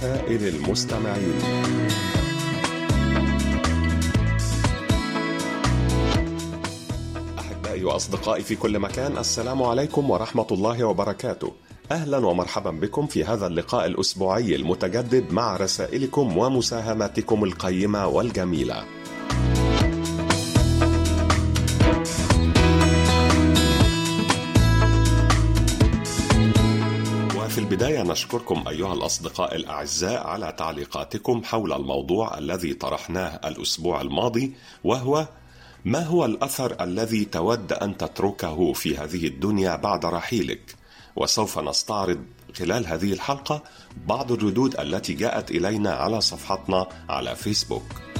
رسائل المستمعين. أحبائي وأصدقائي في كل مكان السلام عليكم ورحمة الله وبركاته. أهلا ومرحبا بكم في هذا اللقاء الأسبوعي المتجدد مع رسائلكم ومساهماتكم القيمة والجميلة. البداية نشكركم أيها الأصدقاء الأعزاء على تعليقاتكم حول الموضوع الذي طرحناه الأسبوع الماضي وهو ما هو الأثر الذي تود أن تتركه في هذه الدنيا بعد رحيلك؟ وسوف نستعرض خلال هذه الحلقة بعض الردود التي جاءت إلينا على صفحتنا على فيسبوك.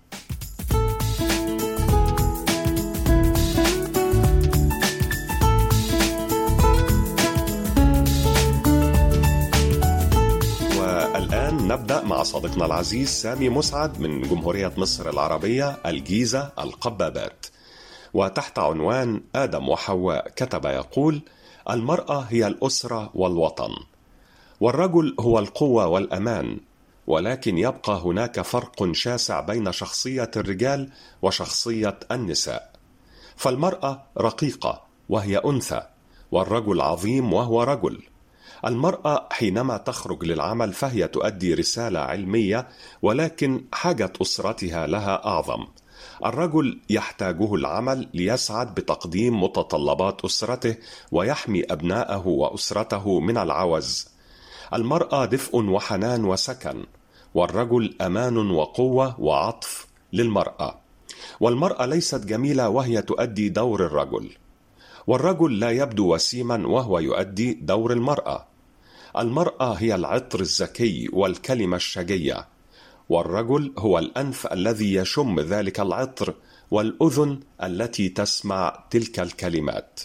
مع صديقنا العزيز سامي مسعد من جمهورية مصر العربية الجيزة القبابات. وتحت عنوان آدم وحواء كتب يقول المرأة هي الأسرة والوطن والرجل هو القوة والأمان ولكن يبقى هناك فرق شاسع بين شخصية الرجال وشخصية النساء. فالمرأة رقيقة وهي أنثى والرجل عظيم وهو رجل. المرأة حينما تخرج للعمل فهي تؤدي رسالة علمية ولكن حاجة أسرتها لها أعظم. الرجل يحتاجه العمل ليسعد بتقديم متطلبات أسرته ويحمي أبناءه وأسرته من العوز. المرأة دفء وحنان وسكن، والرجل أمان وقوة وعطف للمرأة. والمرأة ليست جميلة وهي تؤدي دور الرجل. والرجل لا يبدو وسيما وهو يؤدي دور المرأة. المرأة هي العطر الزكي والكلمة الشجية، والرجل هو الأنف الذي يشم ذلك العطر، والأذن التي تسمع تلك الكلمات.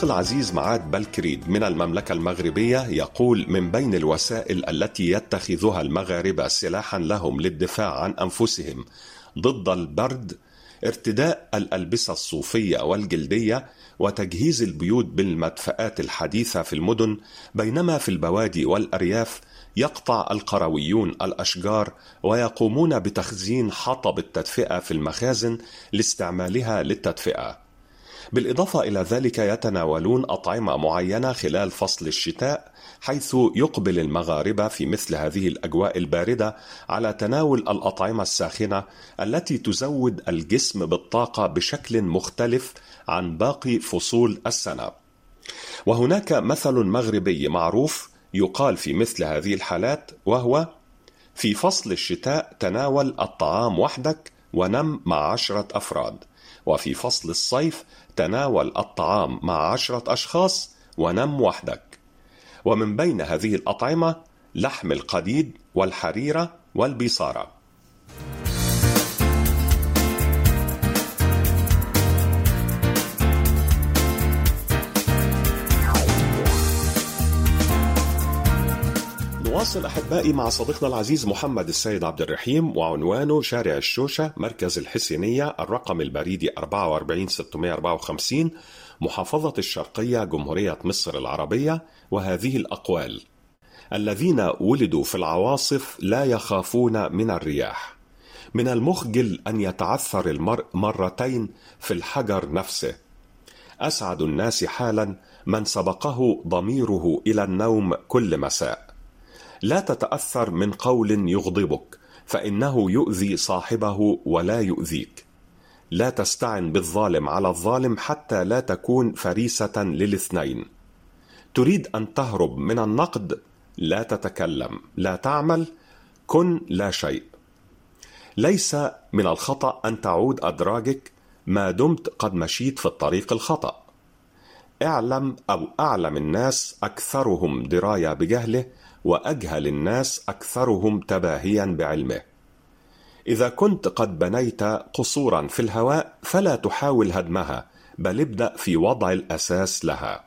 الصديق العزيز معاد بلكريد من المملكة المغربية يقول من بين الوسائل التي يتخذها المغاربة سلاحا لهم للدفاع عن أنفسهم ضد البرد ارتداء الألبسة الصوفية والجلدية وتجهيز البيوت بالمدفآت الحديثة في المدن بينما في البوادي والأرياف يقطع القرويون الأشجار ويقومون بتخزين حطب التدفئة في المخازن لاستعمالها للتدفئة. بالإضافة إلى ذلك يتناولون أطعمة معينة خلال فصل الشتاء حيث يقبل المغاربة في مثل هذه الأجواء الباردة على تناول الأطعمة الساخنة التي تزود الجسم بالطاقة بشكل مختلف عن باقي فصول السنة. وهناك مثل مغربي معروف يقال في مثل هذه الحالات وهو في فصل الشتاء تناول الطعام وحدك ونم مع عشرة أفراد وفي فصل الصيف تناول الطعام مع عشرة أشخاص ونم وحدك. ومن بين هذه الأطعمة لحم القديد والحريرة والبيصارة نواصل أحبائي مع صديقنا العزيز محمد السيد عبد الرحيم وعنوانه شارع الشوشة مركز الحسينية الرقم البريدي 44654 محافظة الشرقية جمهورية مصر العربية وهذه الأقوال. الذين ولدوا في العواصف لا يخافون من الرياح. من المخجل أن يتعثر المرء مرتين في الحجر نفسه. أسعد الناس حالا من سبقه ضميره إلى النوم كل مساء. لا تتأثر من قول يغضبك فإنه يؤذي صاحبه ولا يؤذيك. لا تستعن بالظالم على الظالم حتى لا تكون فريسة للاثنين. تريد أن تهرب من النقد؟ لا تتكلم لا تعمل كن لا شيء. ليس من الخطأ أن تعود ادراجك ما دمت قد مشيت في الطريق الخطأ. أعلم أو أعلم الناس أكثرهم دراية بجهله وأجهل الناس أكثرهم تباهيا بعلمه. إذا كنت قد بنيت قصورا في الهواء فلا تحاول هدمها بل ابدأ في وضع الأساس لها.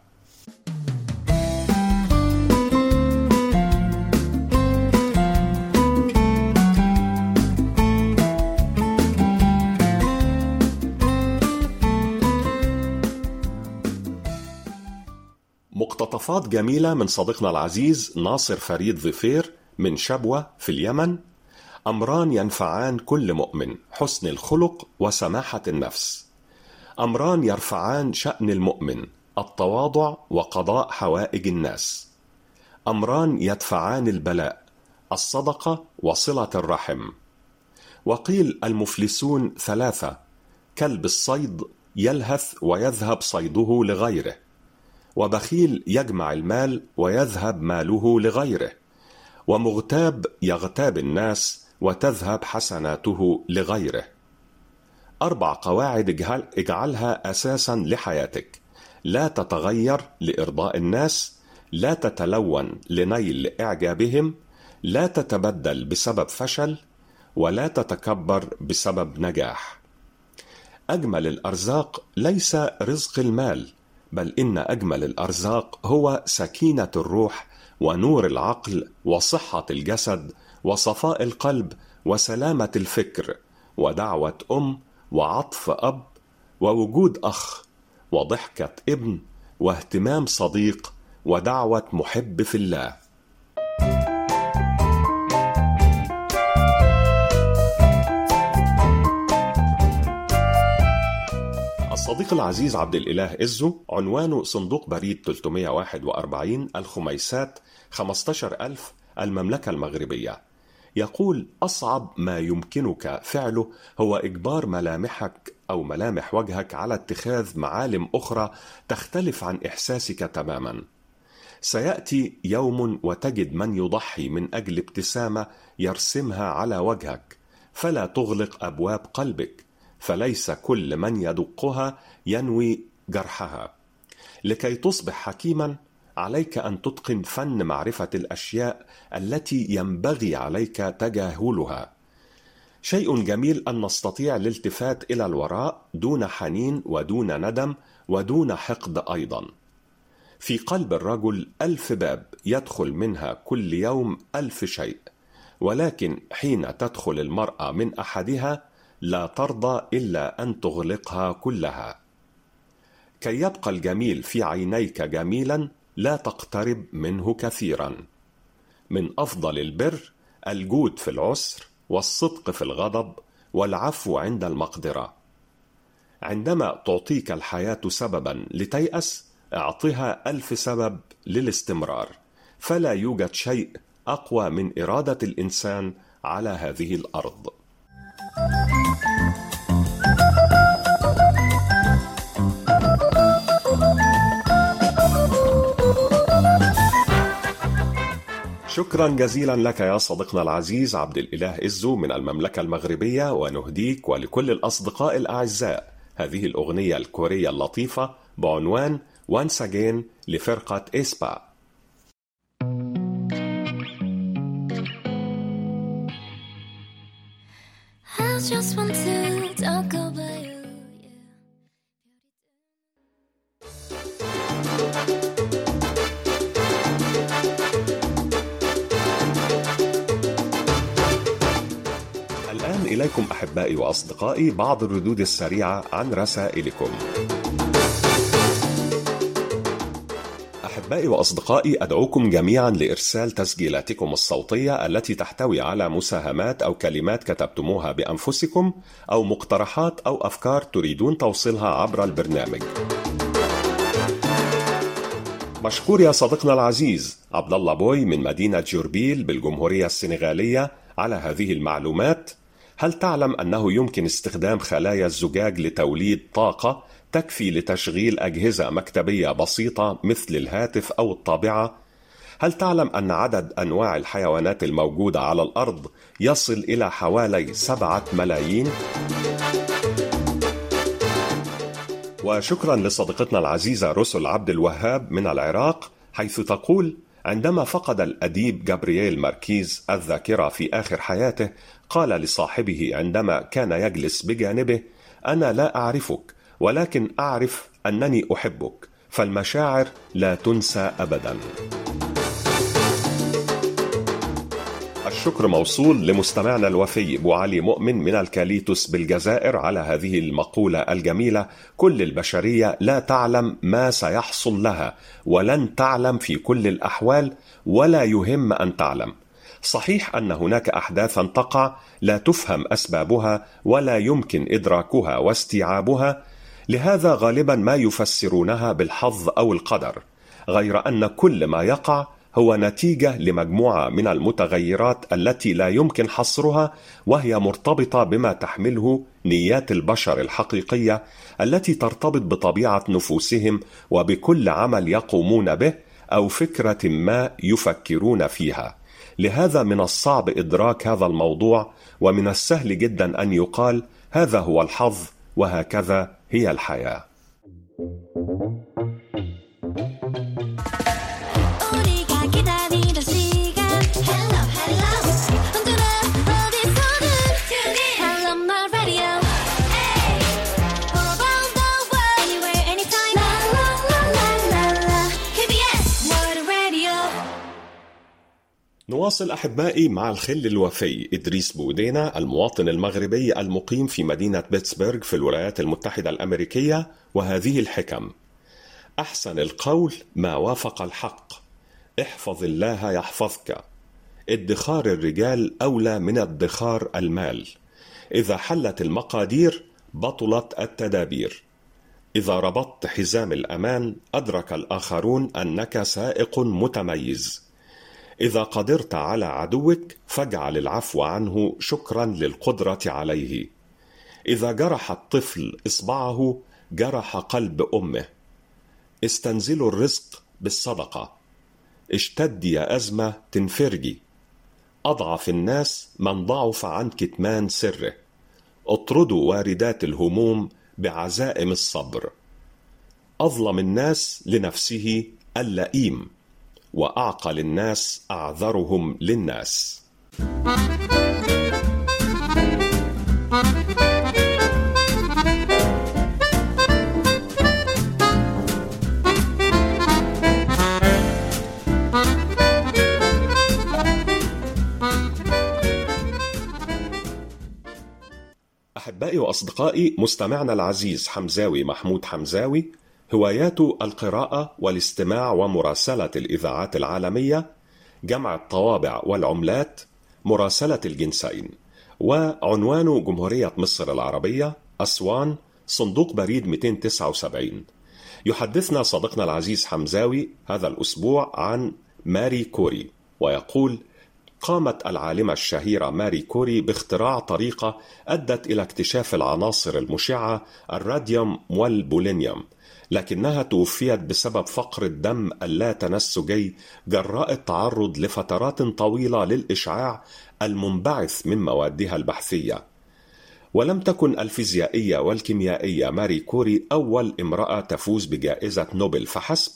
مقتطفات جميلة من صديقنا العزيز ناصر فريد ظفير من شبوة في اليمن. أمران ينفعان كل مؤمن حسن الخلق وسماحة النفس. أمران يرفعان شأن المؤمن التواضع وقضاء حوائج الناس. أمران يدفعان البلاء الصدقة وصلة الرحم. وقيل المفلسون ثلاثة كلب الصيد يلهث ويذهب صيده لغيره. وبخيل يجمع المال ويذهب ماله لغيره ومغتاب يغتاب الناس وتذهب حسناته لغيره. أربع قواعد اجعل اجعلها أساسا لحياتك. لا تتغير لإرضاء الناس لا تتلون لنيل إعجابهم لا تتبدل بسبب فشل ولا تتكبر بسبب نجاح. أجمل الأرزاق ليس رزق المال بل إن أجمل الأرزاق هو سكينة الروح ونور العقل وصحة الجسد وصفاء القلب وسلامة الفكر ودعوة أم وعطف أب ووجود أخ وضحكة ابن واهتمام صديق ودعوة محب في الله. الصديق العزيز عبد الإله إزو عنوانه صندوق بريد 341 الخميسات 15000 المملكة المغربية. يقول أصعب ما يمكنك فعله هو إجبار ملامحك أو ملامح وجهك على اتخاذ معالم أخرى تختلف عن إحساسك تماما. سيأتي يوم وتجد من يضحي من أجل ابتسامة يرسمها على وجهك فلا تغلق أبواب قلبك. فليس كل من يدقها ينوي جرحها. لكي تصبح حكيما عليك أن تتقن فن معرفة الأشياء التي ينبغي عليك تجاهلها. شيء جميل أن نستطيع الالتفات إلى الوراء دون حنين ودون ندم ودون حقد أيضا. في قلب الرجل ألف باب يدخل منها كل يوم ألف شيء ولكن حين تدخل المرأة من أحدها لا ترضى إلا أن تغلقها كلها. كي يبقى الجميل في عينيك جميلا لا تقترب منه كثيرا. من أفضل البر الجود في العسر والصدق في الغضب والعفو عند المقدرة. عندما تعطيك الحياة سببا لتيأس أعطها ألف سبب للاستمرار. فلا يوجد شيء أقوى من إرادة الإنسان على هذه الأرض. شكرا جزيلا لك يا صديقنا العزيز عبد الإله إزو من المملكة المغربية ونهديك ولكل الأصدقاء الأعزاء. هذه الأغنية الكورية اللطيفة بعنوان Once Again لفرقة إسبا. Just want إليكم أحبائي وأصدقائي بعض الردود السريعة عن رسائلكم. أحبائي وأصدقائي أدعوكم جميعا لإرسال تسجيلاتكم الصوتية التي تحتوي على مساهمات أو كلمات كتبتموها بأنفسكم أو مقترحات أو أفكار تريدون توصيلها عبر البرنامج. مشكور يا صديقنا العزيز عبد الله بوي من مدينة جوربيل بالجمهورية السنغالية على هذه المعلومات هل تعلم أنه يمكن استخدام خلايا الزجاج لتوليد طاقة تكفي لتشغيل أجهزة مكتبية بسيطة مثل الهاتف أو الطابعة؟ هل تعلم أن عدد أنواع الحيوانات الموجودة على الأرض يصل إلى حوالي سبعة ملايين؟ وشكرا لصديقتنا العزيزة رسل عبد الوهاب من العراق حيث تقول عندما فقد الأديب جابرييل ماركيز الذاكرة في آخر حياته قال لصاحبه عندما كان يجلس بجانبه أنا لا أعرفك ولكن أعرف أنني أحبك فالمشاعر لا تنسى أبدا. الشكر موصول لمستمعنا الوفي أبو علي مؤمن من الكاليتوس بالجزائر على هذه المقولة الجميلة كل البشرية لا تعلم ما سيحصل لها ولن تعلم في كل الأحوال ولا يهم أن تعلم. صحيح أن هناك احداثا تقع لا تفهم أسبابها ولا يمكن إدراكها واستيعابها لهذا غالبا ما يفسرونها بالحظ أو القدر غير أن كل ما يقع هو نتيجة لمجموعة من المتغيرات التي لا يمكن حصرها وهي مرتبطة بما تحمله نيات البشر الحقيقية التي ترتبط بطبيعة نفوسهم وبكل عمل يقومون به أو فكرة ما يفكرون فيها. لهذا من الصعب إدراك هذا الموضوع ومن السهل جدا أن يقال هذا هو الحظ وهكذا هي الحياة. نواصل أحبائي مع الخل الوفي إدريس بودينا المواطن المغربي المقيم في مدينة بيتسبرغ في الولايات المتحدة الأمريكية وهذه الحكم. أحسن القول ما وافق الحق. احفظ الله يحفظك. ادخار الرجال أولى من ادخار المال. إذا حلت المقادير بطلت التدابير. إذا ربطت حزام الأمان أدرك الآخرون أنك سائق متميز. إذا قدرت على عدوك فاجعل العفو عنه شكرا للقدرة عليه. إذا جرح الطفل إصبعه جرح قلب أمه. استنزلوا الرزق بالصدقة. اشتد يا أزمة تنفرجي. أضعف الناس من ضعف عن كتمان سره. اطردوا واردات الهموم بعزائم الصبر. أظلم الناس لنفسه اللئيم واعقل الناس أعذرهم للناس. أحبائي وأصدقائي مستمعنا العزيز حمزاوي محمود حمزاوي هواياته القراءة والاستماع ومراسلة الإذاعات العالمية، جمع الطوابع والعملات، مراسلة الجنسين، وعنوانه جمهورية مصر العربية، أسوان، صندوق بريد 279. يحدثنا صديقنا العزيز حمزاوي هذا الأسبوع عن ماري كوري، ويقول: قامت العالمة الشهيرة ماري كوري باختراع طريقة أدت إلى اكتشاف العناصر المشعة الراديوم والبولينيوم لكنها توفيت بسبب فقر الدم اللا تنسجي جراء التعرض لفترات طويلة للإشعاع المنبعث من موادها البحثية. ولم تكن الفيزيائية والكيميائية ماري كوري أول امرأة تفوز بجائزة نوبل فحسب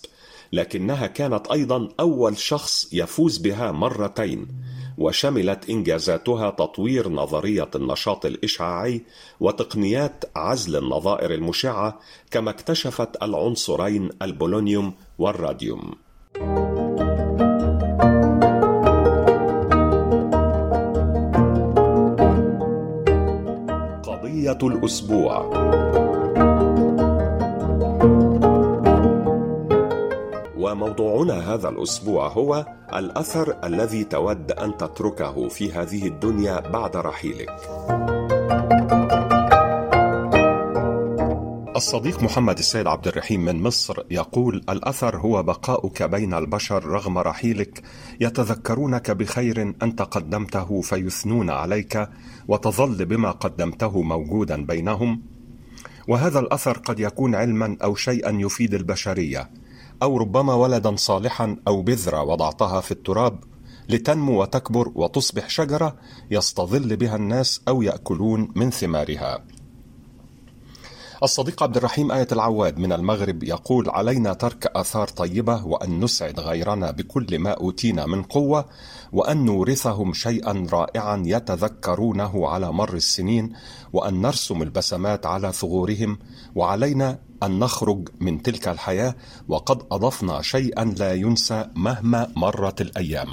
لكنها كانت أيضا أول شخص يفوز بها مرتين. وشملت إنجازاتها تطوير نظرية النشاط الإشعاعي وتقنيات عزل النظائر المشعة كما اكتشفت العنصرين البولونيوم والراديوم. قضية الأسبوع. وموضوعنا هذا الأسبوع هو الأثر الذي تود أن تتركه في هذه الدنيا بعد رحيلك. الصديق محمد السيد عبد الرحيم من مصر يقول الأثر هو بقاؤك بين البشر رغم رحيلك. يتذكرونك بخير انت قدمته فيثنون عليك وتظل بما قدمته موجودا بينهم. وهذا الأثر قد يكون علما أو شيئا يفيد البشرية. أو ربما ولدا صالحا أو بذرة وضعتها في التراب لتنمو وتكبر وتصبح شجرة يستظل بها الناس أو يأكلون من ثمارها. الصديق عبد الرحيم آية العواد من المغرب يقول علينا ترك آثار طيبة وأن نسعد غيرنا بكل ما أوتينا من قوة وأن نورثهم شيئا رائعا يتذكرونه على مر السنين وأن نرسم البسمات على ثغورهم وعلينا أن نخرج من تلك الحياة وقد أضفنا شيئا لا ينسى مهما مرت الأيام.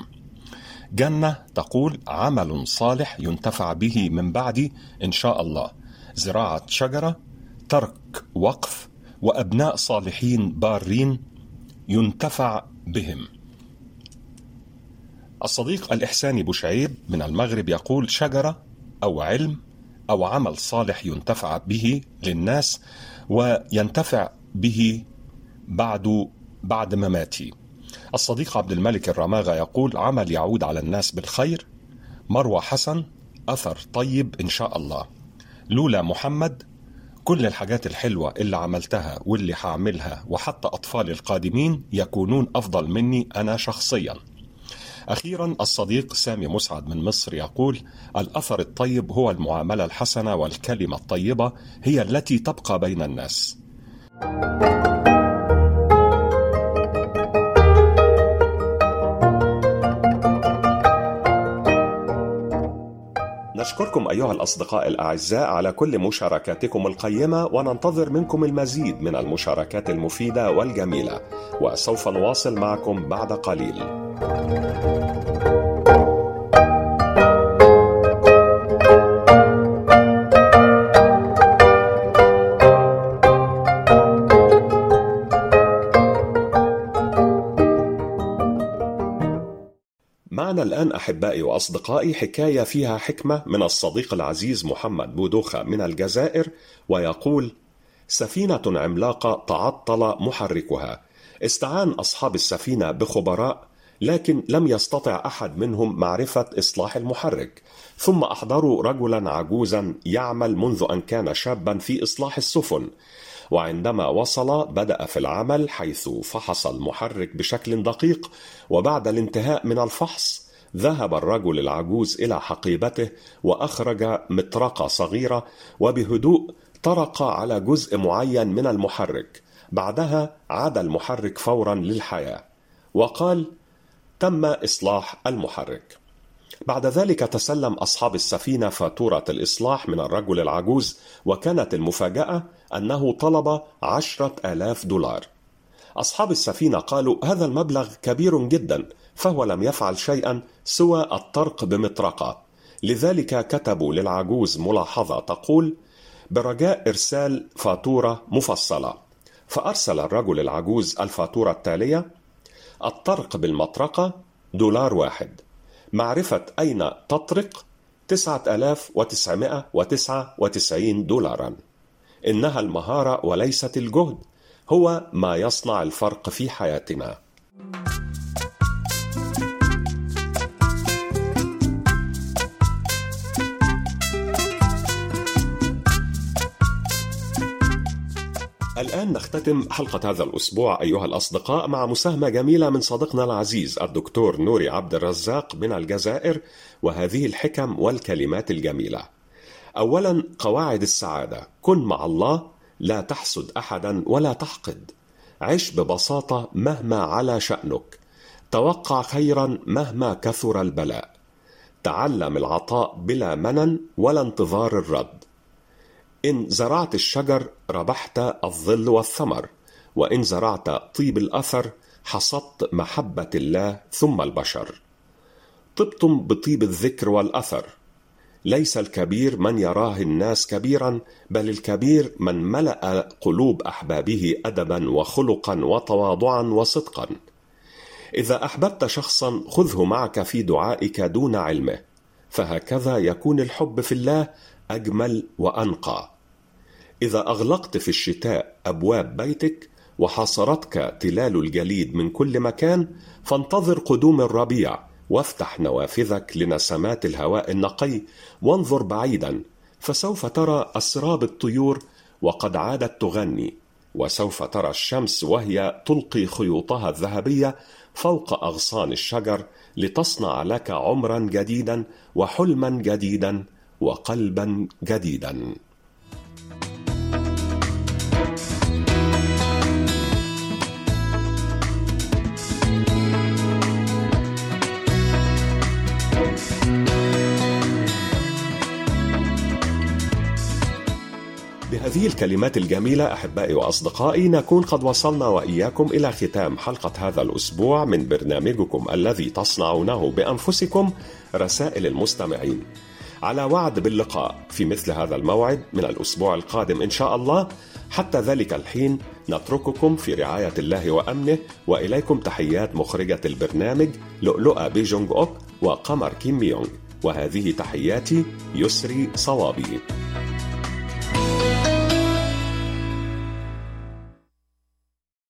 جنة تقول عمل صالح ينتفع به من بعدي إن شاء الله. زراعة شجرة ترك وقف وأبناء صالحين بارين ينتفع بهم. الصديق الإحساني بوشعيب من المغرب يقول شجرة أو علم أو عمل صالح ينتفع به للناس وينتفع به بعد بعد مماتي. الصديق عبد الملك الرماغة يقول عمل يعود على الناس بالخير مروى حسن أثر طيب إن شاء الله. لولا محمد كل الحاجات الحلوة اللي عملتها واللي هعملها وحتى أطفالي القادمين يكونون أفضل مني أنا شخصيا. أخيرا الصديق سامي مسعد من مصر يقول الأثر الطيب هو المعاملة الحسنة والكلمة الطيبة هي التي تبقى بين الناس. نشكركم أيها الأصدقاء الأعزاء على كل مشاركاتكم القيمة وننتظر منكم المزيد من المشاركات المفيدة والجميلة وسوف نواصل معكم بعد قليل. معنا الآن أحبائي وأصدقائي حكاية فيها حكمة من الصديق العزيز محمد بودوخة من الجزائر ويقول: سفينة عملاقة تعطل محركها، استعان أصحاب السفينة بخبراء لكن لم يستطع أحد منهم معرفة إصلاح المحرك، ثم أحضروا رجلا عجوزا يعمل منذ أن كان شابا في إصلاح السفن، وعندما وصل بدأ في العمل حيث فحص المحرك بشكل دقيق وبعد الانتهاء من الفحص ذهب الرجل العجوز إلى حقيبته وأخرج مطرقة صغيرة وبهدوء طرق على جزء معين من المحرك. بعدها عاد المحرك فورا للحياة. وقال تم إصلاح المحرك. بعد ذلك تسلم أصحاب السفينة فاتورة الإصلاح من الرجل العجوز وكانت المفاجأة أنه طلب عشرة آلاف دولار. أصحاب السفينة قالوا هذا المبلغ كبير جدا فهو لم يفعل شيئا سوى الطرق بمطرقة لذلك كتبوا للعجوز ملاحظة تقول برجاء إرسال فاتورة مفصلة فأرسل الرجل العجوز الفاتورة التالية الطرق بالمطرقة دولار واحد. معرفة أين تطرق؟ 9999 دولارا. إنها المهارة وليست الجهد هو ما يصنع الفرق في حياتنا. الآن نختتم حلقة هذا الأسبوع أيها الأصدقاء مع مساهمة جميلة من صديقنا العزيز الدكتور نوري عبد الرزاق من الجزائر وهذه الحكم والكلمات الجميلة. أولا قواعد السعادة كن مع الله لا تحسد أحدا ولا تحقد. عش ببساطة مهما على شأنك. توقع خيرا مهما كثر البلاء. تعلم العطاء بلا منن ولا انتظار الرد. إن زرعت الشجر ربحت الظل والثمر وإن زرعت طيب الأثر حصدت محبة الله ثم البشر. طبتم بطيب الذكر والأثر. ليس الكبير من يراه الناس كبيرا بل الكبير من ملأ قلوب أحبابه أدبا وخلقا وتواضعا وصدقا. إذا أحببت شخصا خذه معك في دعائك دون علمه فهكذا يكون الحب في الله أجمل وأنقى. إذا أغلقت في الشتاء أبواب بيتك وحاصرتك تلال الجليد من كل مكان فانتظر قدوم الربيع وافتح نوافذك لنسمات الهواء النقي وانظر بعيدا فسوف ترى أسراب الطيور وقد عادت تغني وسوف ترى الشمس وهي تلقي خيوطها الذهبية فوق أغصان الشجر لتصنع لك عمرا جديدا وحلما جديدا وقلبا جديدا. بهذه الكلمات الجميلة أحبائي وأصدقائي نكون قد وصلنا وإياكم إلى ختام حلقة هذا الأسبوع من برنامجكم الذي تصنعونه بأنفسكم رسائل المستمعين. على وعد باللقاء في مثل هذا الموعد من الأسبوع القادم إن شاء الله. حتى ذلك الحين نترككم في رعاية الله وأمنه وإليكم تحيات مخرجة البرنامج لؤلؤة بيجونج أوك وقمر كيم ميونغ. وهذه تحياتي يسري صوابي.